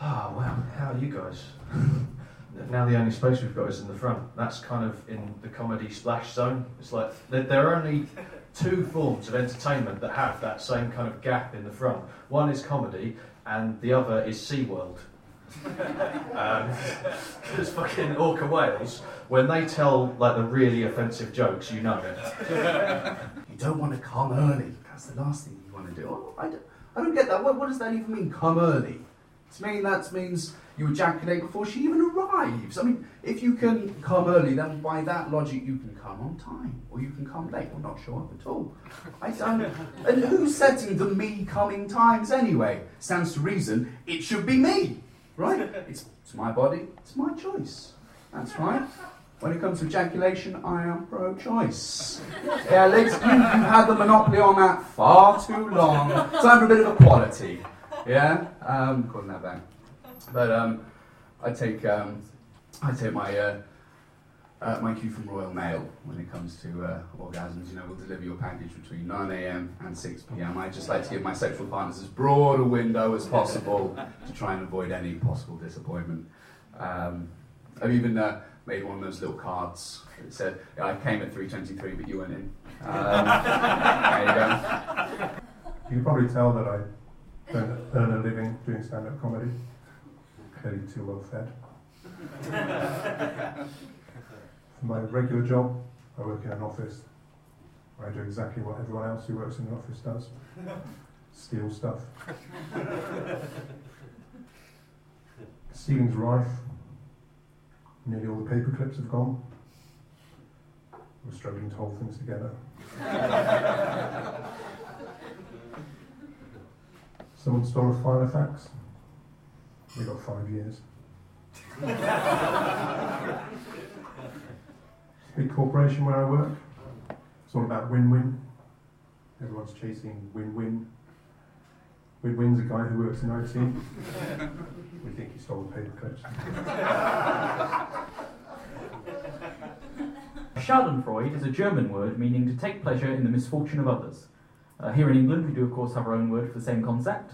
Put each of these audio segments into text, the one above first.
Oh, well, how are you guys? now the only space we've got is in the front. That's kind of in the comedy splash zone. It's like there, are only two forms of entertainment that have that same kind of gap in the front. One is comedy, and the other is SeaWorld. Because um, fucking orca whales, when they tell like the really offensive jokes, you know it. you don't want to come early. That's the last thing you want to do. Oh, I, don't, I don't get that. What, what does that even mean, come early? To me, that means you ejaculate before she even arrives. I mean, if you can come early, then by that logic, you can come on time, or you can come late, or not show up at all. I don't. and who's setting the me coming times anyway? Stands to reason it should be me right? It's, it's my body, it's my choice. That's right. When it comes to ejaculation, I am pro choice. Yeah, Liz, you, you've had the monopoly on that far too long. Time for a bit of equality. Yeah? Um, calling that back. But um, I take um, I take my uh, uh, my cue from Royal Mail when it comes to uh, orgasms. You know, we'll deliver your package between 9 a.m. and 6 p.m. I just like to give my sexual partners as broad a window as possible to try and avoid any possible disappointment. Um, I've even uh, made one of those little cards that said, I came at 3.23, but you weren't in. Um, there you go. You can probably tell that I don't earn a living doing stand-up comedy. Clearly too well fed. For my regular job, I work in an office where I do exactly what everyone else who works in an office does steal stuff. Ceiling's rife. Nearly all the paper clips have gone. We're struggling to hold things together. Someone stole a Filofax. We got five years. big corporation where I work. It's all about win-win. Everyone's chasing win-win. Win-win's a guy who works in IT. we think he stole the paper clips. Schadenfreude is a German word meaning to take pleasure in the misfortune of others. Uh, here in England, we do, of course, have our own word for the same concept.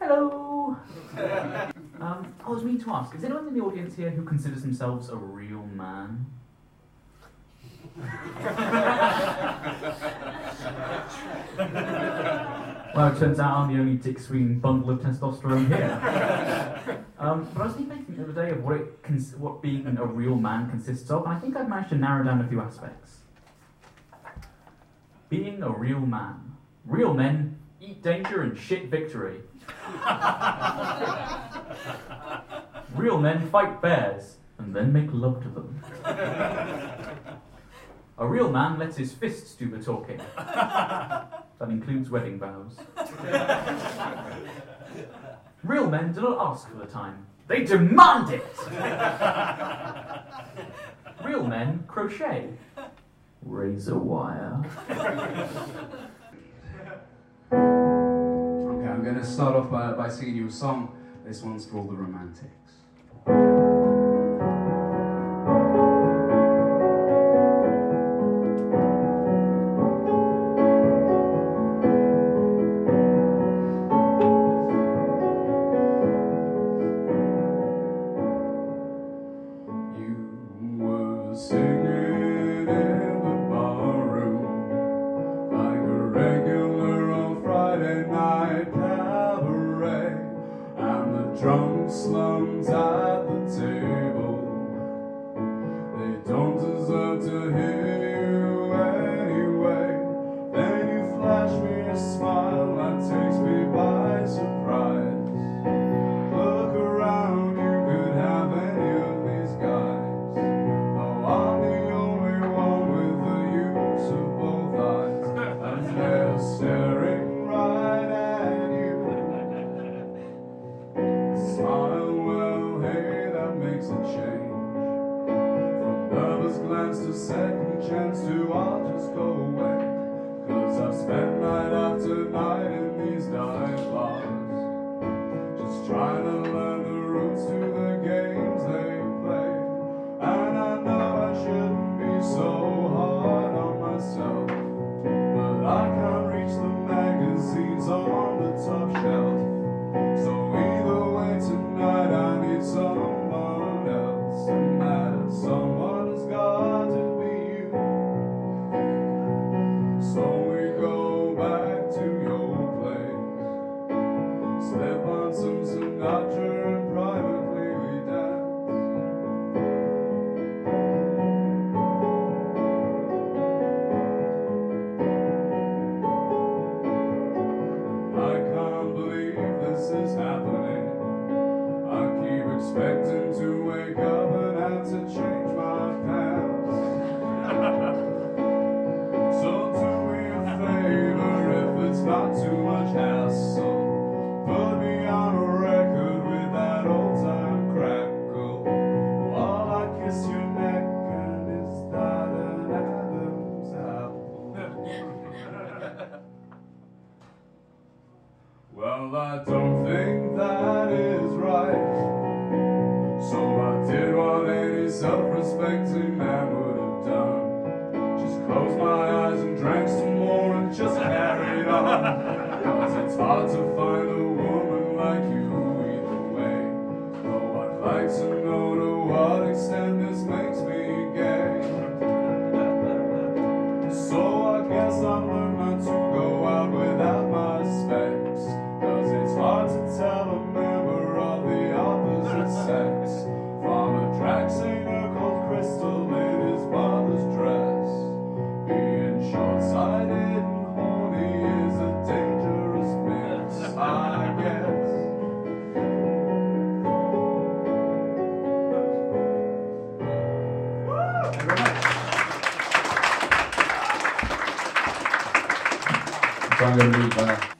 Hello! um, I was meaning to ask, is anyone in the audience here who considers themselves a real man? well, it turns out I'm the only Dick Sween bundle of testosterone here. Um, but I was thinking the other day of what, it cons- what being a real man consists of, and I think I've managed to narrow down a few aspects. Being a real man. Real men eat danger and shit victory. real men fight bears and then make love to them. A real man lets his fists do the talking. that includes wedding vows. real men do not ask for the time, they demand it! real men crochet. Razor wire. okay, I'm going to start off by, by singing you a song. This one's all the romantics.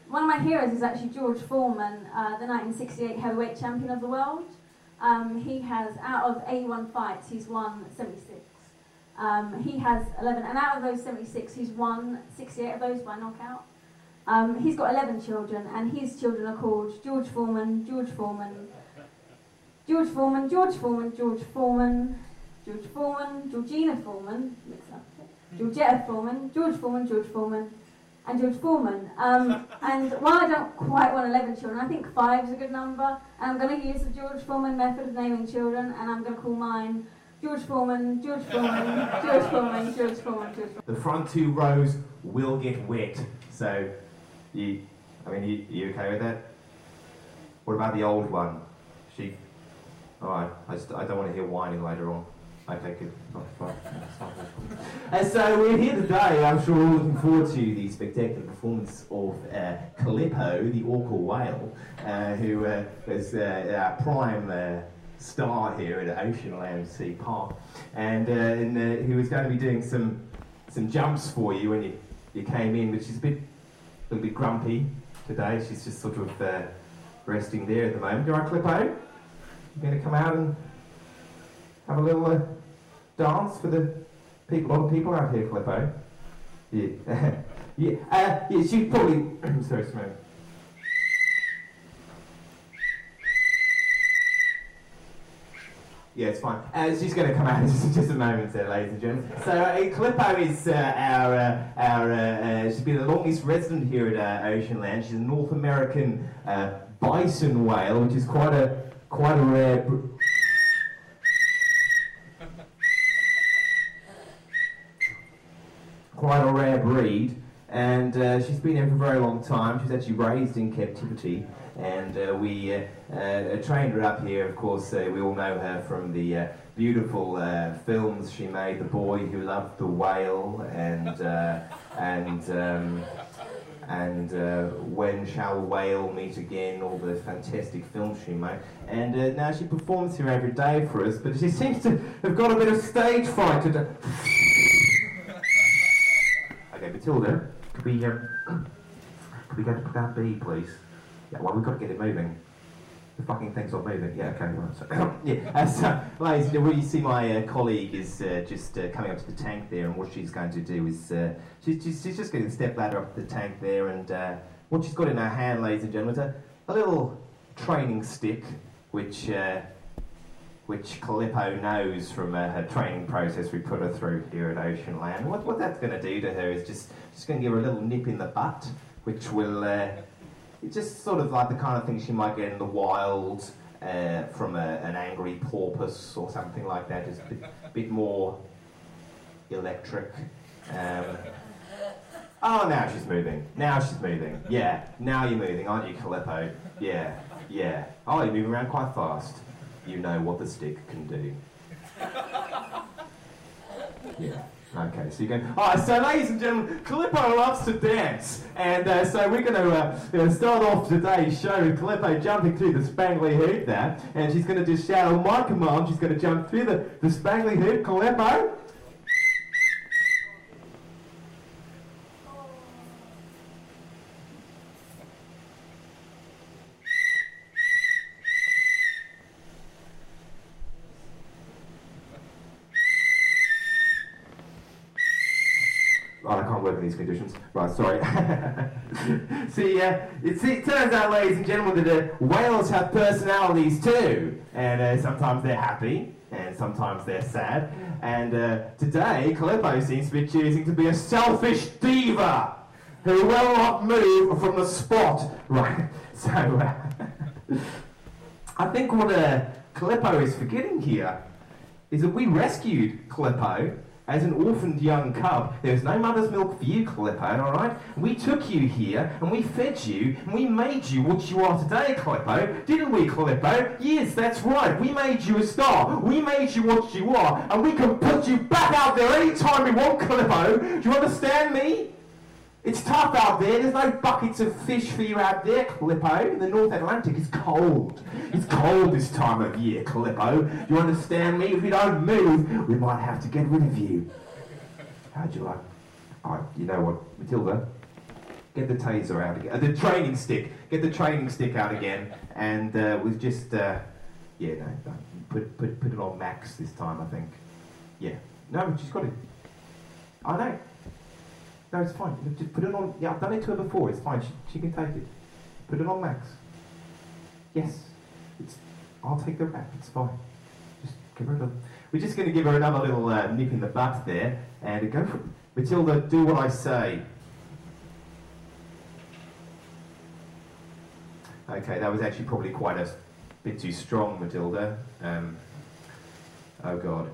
One of my heroes is actually George Foreman, uh, the 1968 heavyweight champion of the world. Um, he has, out of 81 fights, he's won 76. Um, he has 11, and out of those 76, he's won 68 of those by knockout. Um, he's got 11 children, and his children are called George Foreman, George Foreman, George Foreman, George Foreman, George Foreman, George Foreman, Georgina Foreman, mix up, Georgetta Foreman, George Foreman, George Foreman, and George Foreman. Um, and while I don't quite want 11 children, I think five is a good number. And I'm going to use the George Foreman method of naming children, and I'm going to call mine George Foreman, George Foreman, George Foreman, George Foreman, George Foreman. The front two rows will get wet. So, you, I mean, you, you okay with that? What about the old one? She, all right. I, just, I don't want to hear whining later on. That's not bad. And so we're here today. I'm sure we're looking forward to the spectacular performance of uh, Calippo, the orca whale, uh, who uh, is uh, our prime uh, star here at Oceanland Sea Park, and, uh, and is going to be doing some some jumps for you when you, you came in, but she's a bit a little bit grumpy today. She's just sort of resting there at the moment. All right, Calippo? You going to come out and have a little dance for the people, all the people out here, Calippo? Yeah, yeah, uh, yeah. She probably. sorry, Smoke. Yeah, it's fine. Uh, she's going to come out in just, just a moment, there, ladies and gentlemen. So, uh, Calippo is uh, our, uh, our uh, uh, she's been the longest resident here at uh, Oceanland. She's a North American uh, bison whale, which is quite a quite a rare. Br- quite a rare breed, and uh, she's been here for a very long time. She's actually raised in captivity, and uh, we uh, uh, trained her up here. Of course, we all know her from the uh, beautiful films she made, The Boy Who Loved the Whale, and and. Um, and uh, When Shall Whale Meet Again, all the fantastic films she made. And uh, now she performs here every day for us, but she seems to have got a bit of stage fright today. Okay, Matilda, could we um, could we go to that B, please? Yeah, well, we've got to get it moving. The fucking thing's not moving. Yeah, okay, right. So, yeah, uh, so, ladies, you see my uh, colleague is uh, just uh, coming up to the tank there, and what she's going to do is uh, she's, she's, she's just going to step ladder up the tank there, and uh, what she's got in her hand, ladies and gentlemen, is a, a little training stick, which. Which Calippo knows from uh, her training process we put her through here at Ocean Land. What, what that's going to do to her is just, just going to give her a little nip in the butt, which will, uh, it's just sort of like the kind of thing she might get in the wild uh, from a, an angry porpoise or something like that, just a bit, bit more electric. Um, oh, now she's moving. Now she's moving. Yeah, now you're moving, aren't you, Calippo? Yeah. Yeah. Oh, you're moving around quite fast. You know what the stick can do. Yeah. Okay, so you're going. Alright, so ladies and gentlemen, Calippo loves to dance. And uh, so we're going to uh, uh, start off today's show with Calippo jumping through the spangly hoop there. And she's going to just shout on my command, she's going to jump through the, the spangly hoop. Calippo. These conditions. Right, sorry. See, uh, it, see, it turns out, ladies and gentlemen, that uh, whales have personalities too. And uh, sometimes they're happy, and sometimes they're sad. And uh, today, Calippo seems to be choosing to be a selfish diva who will not move from the spot. Right, so uh, I think what uh, Calippo is forgetting here is that we rescued Calippo as an orphaned young cub. There was no mother's milk for you, Calippo, alright? We took you here and we fed you and we made you what you are today, Calippo. Didn't we, Calippo? Yes, that's right. We made you a star. We made you what you are and we can put you back out there anytime we want, Calippo. Do you understand me? It's tough out there. There's no buckets of fish for you out there, Calippo. In the North Atlantic, it's cold. It's cold this time of year, Calippo. You understand me? If you don't move, we might have to get rid of you. How'd you like? Oh, you know what, Matilda? Get the taser out again. Uh, the training stick. Get the training stick out again. And uh, we'll just, uh, yeah, no, no, put, put, put it on max this time, I think. Yeah. No, she's got it. I know. No, it's fine. Just put it on. Yeah, I've done it to her before. It's fine. She, she can take it. Put it on max. Yes. It's. I'll take the rap. It's fine. Just give her a. We're just going to give her another little uh, nip in the butt there, and go for it. Matilda, do what I say. Okay, that was actually probably quite a bit too strong, Matilda. Um, oh God.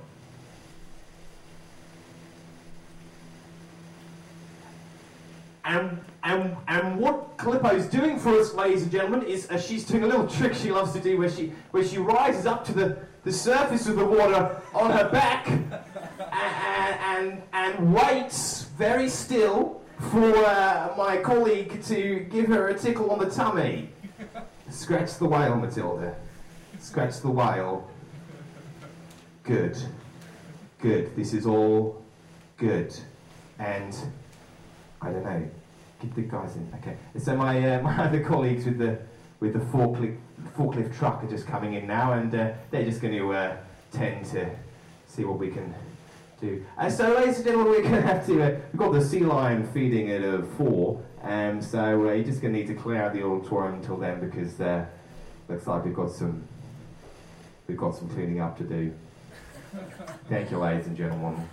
And, and, and what Calippo's doing for us, ladies and gentlemen, is uh, she's doing a little trick she loves to do where she, where she rises up to the, the surface of the water on her back and, and, and waits very still for uh, my colleague to give her a tickle on the tummy. Scratch the whale, Matilda. Scratch the whale. Good. Good. This is all good. And I don't know. Get the guys in. Okay. So my uh, my other colleagues with the with the forklift forklift truck are just coming in now, and uh, they're just going to uh, tend to see what we can do. Uh, so, ladies and gentlemen, we're going to have to. Uh, we've got the sea lion feeding at uh, four, and so uh, you're just going to need to clear out the auditorium until then because uh, looks like we've got some we've got some cleaning up to do. Thank you, ladies and gentlemen.